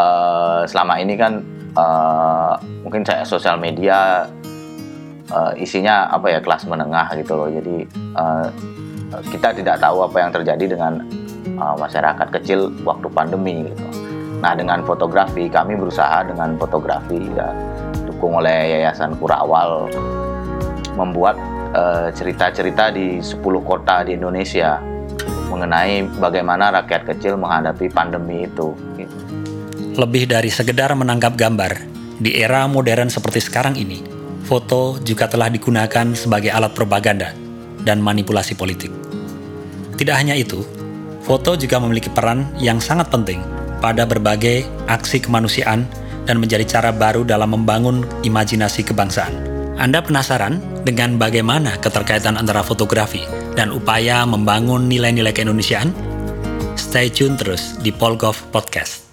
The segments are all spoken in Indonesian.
uh, selama ini kan uh, mungkin saya sosial media uh, isinya apa ya kelas menengah gitu loh jadi uh, kita tidak tahu apa yang terjadi dengan uh, masyarakat kecil waktu pandemi gitu nah dengan fotografi kami berusaha dengan fotografi ya dukung oleh Yayasan Kurawal membuat cerita-cerita di 10 kota di Indonesia mengenai bagaimana rakyat kecil menghadapi pandemi itu. Lebih dari sekedar menangkap gambar. Di era modern seperti sekarang ini, foto juga telah digunakan sebagai alat propaganda dan manipulasi politik. Tidak hanya itu, foto juga memiliki peran yang sangat penting pada berbagai aksi kemanusiaan dan menjadi cara baru dalam membangun imajinasi kebangsaan. Anda penasaran dengan bagaimana keterkaitan antara fotografi dan upaya membangun nilai-nilai keindonesiaan? Stay tune terus di Polgov Podcast.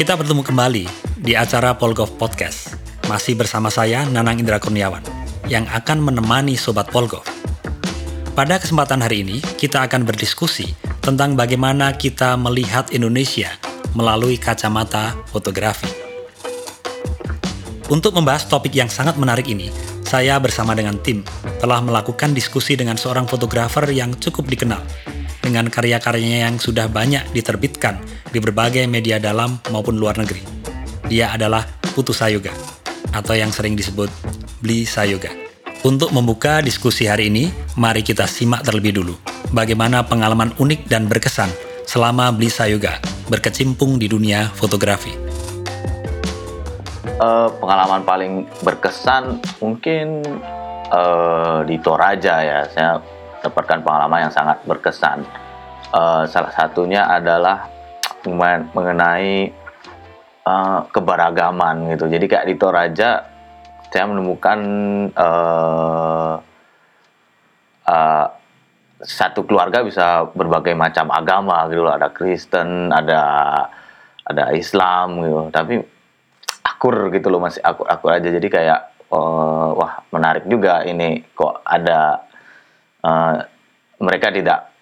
Kita bertemu kembali di acara Polgov Podcast. Masih bersama saya, Nanang Indra Kurniawan, yang akan menemani Sobat Polgov. Pada kesempatan hari ini, kita akan berdiskusi tentang bagaimana kita melihat Indonesia melalui kacamata fotografi. Untuk membahas topik yang sangat menarik ini, saya bersama dengan tim telah melakukan diskusi dengan seorang fotografer yang cukup dikenal, dengan karya-karyanya yang sudah banyak diterbitkan di berbagai media dalam maupun luar negeri. Dia adalah Putu Sayoga, atau yang sering disebut Bli Sayoga. Untuk membuka diskusi hari ini, mari kita simak terlebih dulu bagaimana pengalaman unik dan berkesan selama Bli Sayoga berkecimpung di dunia fotografi. Uh, pengalaman paling berkesan mungkin uh, di Toraja ya. Saya dapatkan pengalaman yang sangat berkesan. Uh, salah satunya adalah mengenai uh, keberagaman gitu. Jadi kayak di Toraja saya menemukan uh, uh, satu keluarga bisa berbagai macam agama gitu loh. Ada Kristen, ada ada Islam gitu. Tapi akur gitu loh masih akur akur aja. Jadi kayak uh, wah menarik juga ini kok ada uh, mereka tidak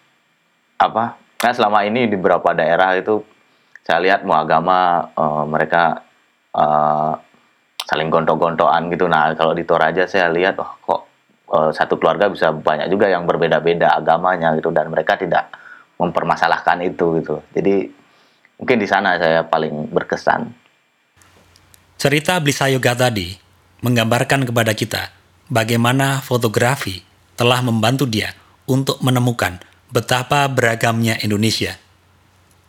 apa nah selama ini di beberapa daerah itu saya lihat mau agama uh, mereka uh, saling gontok-gontokan gitu. Nah kalau di Toraja saya lihat oh kok uh, satu keluarga bisa banyak juga yang berbeda-beda agamanya gitu. Dan mereka tidak mempermasalahkan itu gitu. Jadi mungkin di sana saya paling berkesan. Cerita Blisayoga tadi menggambarkan kepada kita bagaimana fotografi telah membantu dia untuk menemukan betapa beragamnya Indonesia.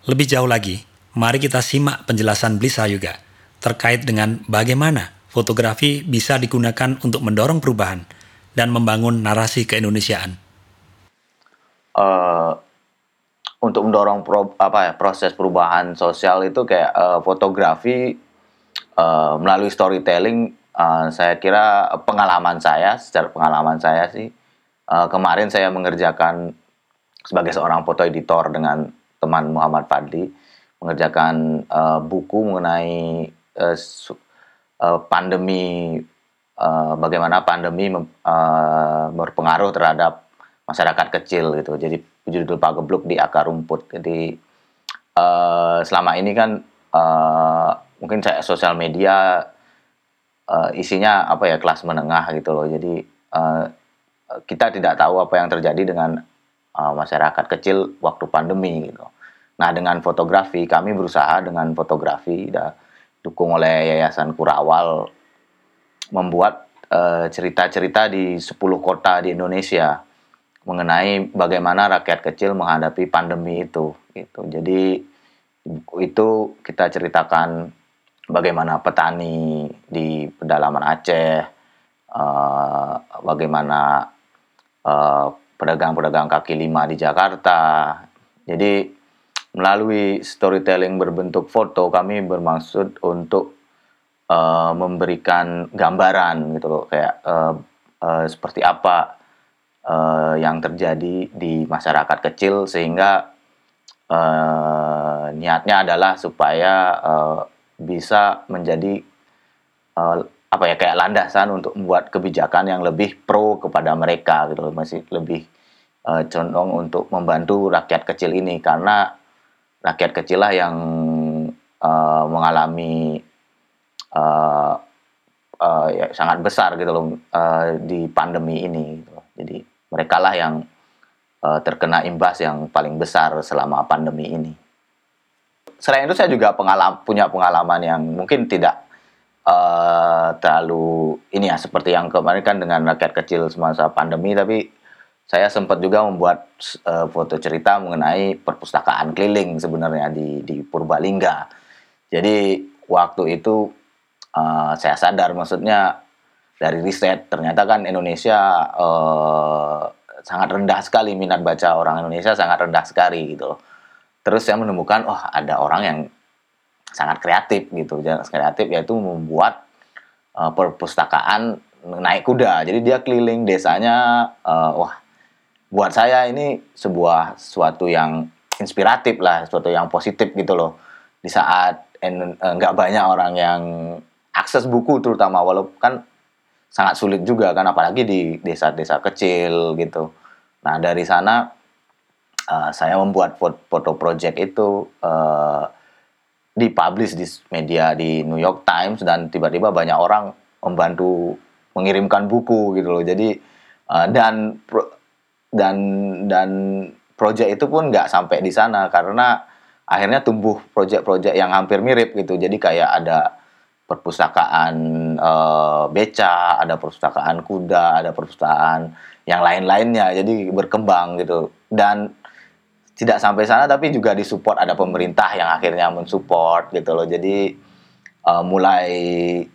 Lebih jauh lagi, mari kita simak penjelasan Blisa juga terkait dengan bagaimana fotografi bisa digunakan untuk mendorong perubahan dan membangun narasi keindonesiaan. Uh, untuk mendorong pro, apa ya proses perubahan sosial itu kayak uh, fotografi uh, melalui storytelling uh, saya kira pengalaman saya secara pengalaman saya sih uh, kemarin saya mengerjakan sebagai seorang foto editor dengan teman Muhammad Fadli mengerjakan uh, buku mengenai uh, uh, pandemi uh, bagaimana pandemi uh, berpengaruh terhadap masyarakat kecil gitu. Jadi judul Pak Gebluk di akar rumput. Jadi uh, selama ini kan uh, mungkin saya sosial media uh, isinya apa ya kelas menengah gitu loh. Jadi uh, kita tidak tahu apa yang terjadi dengan uh, masyarakat kecil waktu pandemi gitu. Nah dengan fotografi kami berusaha dengan fotografi dan dukung oleh Yayasan Kurawal membuat uh, cerita-cerita uh, di 10 kota di Indonesia mengenai bagaimana rakyat kecil menghadapi pandemi itu gitu. Jadi itu kita ceritakan bagaimana petani di pedalaman Aceh, uh, bagaimana pedagang-pedagang kaki lima di Jakarta. Jadi melalui storytelling berbentuk foto kami bermaksud untuk uh, memberikan gambaran gitu loh kayak uh, uh, seperti apa uh, yang terjadi di masyarakat kecil sehingga uh, niatnya adalah supaya uh, bisa menjadi apa ya kayak landasan untuk membuat kebijakan yang lebih pro kepada mereka gitu masih lebih uh, condong untuk membantu rakyat kecil ini karena rakyat kecil lah yang uh, mengalami uh, uh, ya, sangat besar gitu loh uh, di pandemi ini. Gitu. Jadi mereka lah yang uh, terkena imbas yang paling besar selama pandemi ini. Selain itu saya juga pengalam, punya pengalaman yang mungkin tidak uh, terlalu ini ya seperti yang kemarin kan dengan rakyat kecil semasa pandemi tapi saya sempat juga membuat uh, foto cerita mengenai perpustakaan keliling sebenarnya di di Purbalingga. Jadi waktu itu uh, saya sadar maksudnya dari riset ternyata kan Indonesia uh, sangat rendah sekali minat baca orang Indonesia sangat rendah sekali gitu. Terus saya menemukan oh ada orang yang sangat kreatif gitu, kreatif yaitu membuat uh, perpustakaan naik kuda. Jadi dia keliling desanya, uh, wah buat saya ini sebuah suatu yang inspiratif lah, suatu yang positif gitu loh. Di saat eh, nggak banyak orang yang akses buku terutama walaupun kan sangat sulit juga kan apalagi di desa-desa kecil gitu. Nah dari sana uh, saya membuat foto project itu uh, dipublish di media di New York Times dan tiba-tiba banyak orang membantu mengirimkan buku gitu loh. Jadi uh, dan dan dan proyek itu pun nggak sampai di sana karena akhirnya tumbuh proyek-proyek yang hampir mirip gitu. Jadi kayak ada perpustakaan e, beca ada perpustakaan kuda ada perpustakaan yang lain-lainnya. Jadi berkembang gitu. Dan tidak sampai sana tapi juga disupport ada pemerintah yang akhirnya mensupport gitu loh. Jadi uh, mulai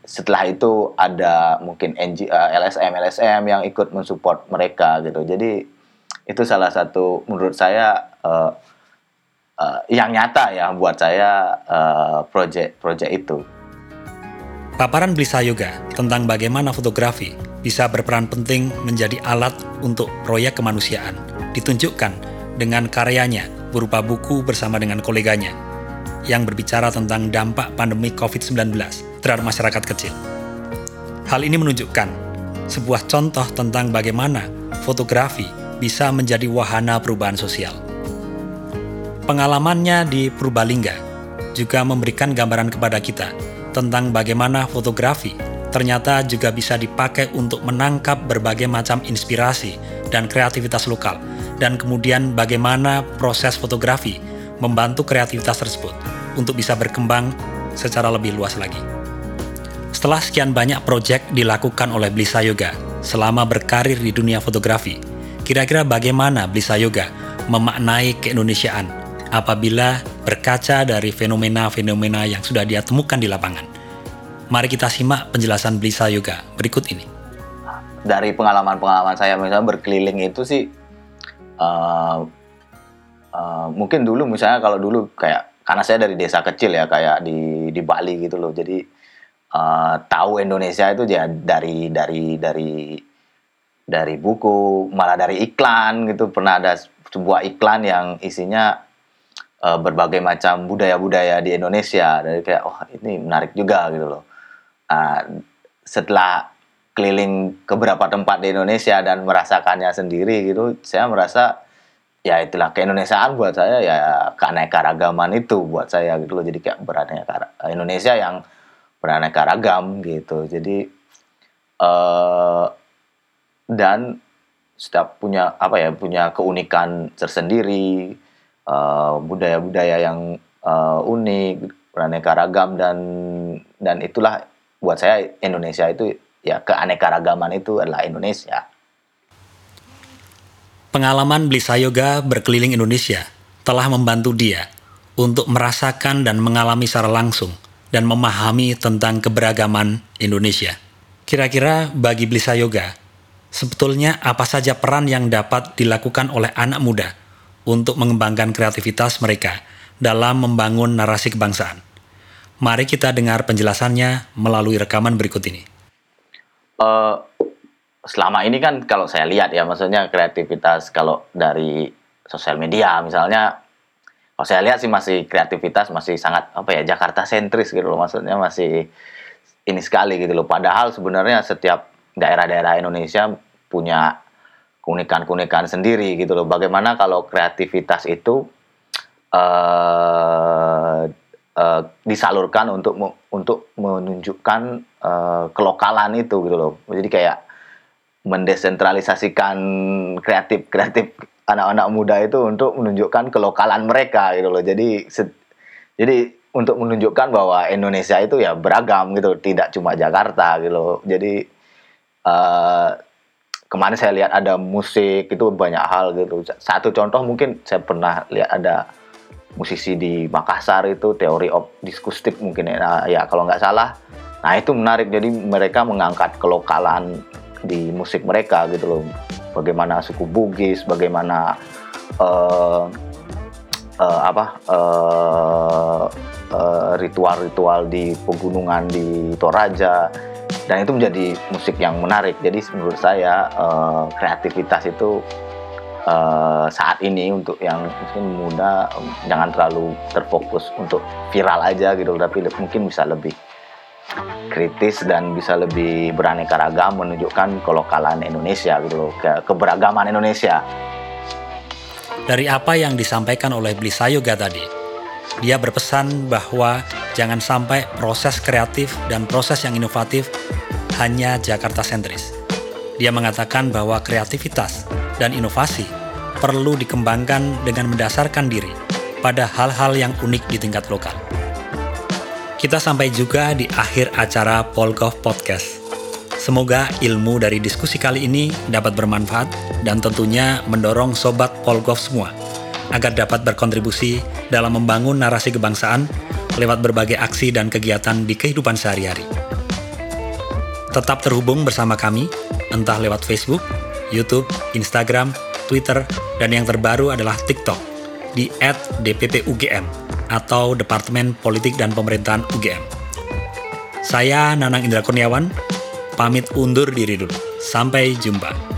setelah itu ada mungkin NG, uh, LSM LSM yang ikut mensupport mereka gitu. Jadi itu salah satu menurut saya uh, uh, yang nyata ya buat saya uh, project-project itu. Paparan Blisa Yoga tentang bagaimana fotografi bisa berperan penting menjadi alat untuk proyek kemanusiaan. Ditunjukkan dengan karyanya berupa buku bersama dengan koleganya yang berbicara tentang dampak pandemi COVID-19 terhadap masyarakat kecil. Hal ini menunjukkan sebuah contoh tentang bagaimana fotografi bisa menjadi wahana perubahan sosial. Pengalamannya di Purbalingga juga memberikan gambaran kepada kita tentang bagaimana fotografi ternyata juga bisa dipakai untuk menangkap berbagai macam inspirasi dan kreativitas lokal, dan kemudian bagaimana proses fotografi membantu kreativitas tersebut untuk bisa berkembang secara lebih luas lagi. Setelah sekian banyak proyek dilakukan oleh Blisa Yoga selama berkarir di dunia fotografi, Kira-kira bagaimana Blisa Yoga memaknai keindonesiaan apabila berkaca dari fenomena-fenomena yang sudah dia temukan di lapangan? Mari kita simak penjelasan Blisa Yoga berikut ini. Dari pengalaman-pengalaman saya misalnya berkeliling itu sih uh, mungkin dulu misalnya kalau dulu kayak karena saya dari desa kecil ya kayak di di Bali gitu loh jadi uh, tahu Indonesia itu ya dari dari dari dari buku, malah dari iklan gitu. Pernah ada sebuah iklan yang isinya uh, berbagai macam budaya-budaya di Indonesia. Dari kayak, oh ini menarik juga gitu loh. Uh, setelah keliling ke beberapa tempat di Indonesia dan merasakannya sendiri gitu, saya merasa ya itulah keindonesiaan buat saya ya keanekaragaman itu buat saya gitu loh. Jadi kayak beraneka Indonesia yang beraneka ragam gitu. Jadi uh, dan setiap punya apa ya punya keunikan tersendiri budaya budaya-budaya yang uh, unik beraneka ragam dan dan itulah buat saya Indonesia itu ya keanekaragaman itu adalah Indonesia. Pengalaman Blisa Yoga berkeliling Indonesia telah membantu dia untuk merasakan dan mengalami secara langsung dan memahami tentang keberagaman Indonesia. Kira-kira bagi Blisa Yoga, sebetulnya apa saja peran yang dapat dilakukan oleh anak muda untuk mengembangkan kreativitas mereka dalam membangun narasi kebangsaan. Mari kita dengar penjelasannya melalui rekaman berikut ini. Uh, selama ini kan kalau saya lihat ya, maksudnya kreativitas kalau dari sosial media misalnya, kalau saya lihat sih masih kreativitas masih sangat apa ya Jakarta sentris gitu loh, maksudnya masih ini sekali gitu loh. Padahal sebenarnya setiap daerah-daerah Indonesia punya keunikan-keunikan sendiri gitu loh. Bagaimana kalau kreativitas itu uh, uh, disalurkan untuk untuk menunjukkan uh, kelokalan itu gitu loh. Jadi kayak mendesentralisasikan kreatif kreatif anak-anak muda itu untuk menunjukkan kelokalan mereka gitu loh. Jadi jadi untuk menunjukkan bahwa Indonesia itu ya beragam gitu, tidak cuma Jakarta gitu loh. Jadi uh, kemarin saya lihat ada musik itu banyak hal gitu. Satu contoh mungkin saya pernah lihat ada musisi di Makassar itu teori of diskustik mungkin ya. Nah, ya kalau nggak salah. Nah itu menarik. Jadi mereka mengangkat kelokalan di musik mereka gitu loh. Bagaimana suku Bugis bagaimana uh, uh, apa ritual-ritual uh, uh, di pegunungan di Toraja. Dan itu menjadi musik yang menarik. Jadi menurut saya uh, kreativitas itu uh, saat ini untuk yang mungkin muda jangan terlalu terfokus untuk viral aja gitu tapi mungkin bisa lebih kritis dan bisa lebih beraneka ragam menunjukkan kelokalan Indonesia gitu loh, ke keberagaman Indonesia. Dari apa yang disampaikan oleh Blisa Yoga tadi, dia berpesan bahwa jangan sampai proses kreatif dan proses yang inovatif hanya Jakarta sentris. Dia mengatakan bahwa kreativitas dan inovasi perlu dikembangkan dengan mendasarkan diri pada hal-hal yang unik di tingkat lokal. Kita sampai juga di akhir acara Polgov Podcast. Semoga ilmu dari diskusi kali ini dapat bermanfaat dan tentunya mendorong sobat Polgov semua agar dapat berkontribusi dalam membangun narasi kebangsaan lewat berbagai aksi dan kegiatan di kehidupan sehari-hari. Tetap terhubung bersama kami, entah lewat Facebook, YouTube, Instagram, Twitter, dan yang terbaru adalah TikTok di @dppugm atau Departemen Politik dan Pemerintahan UGM. Saya Nanang Indra Kurniawan, pamit undur diri dulu. Sampai jumpa.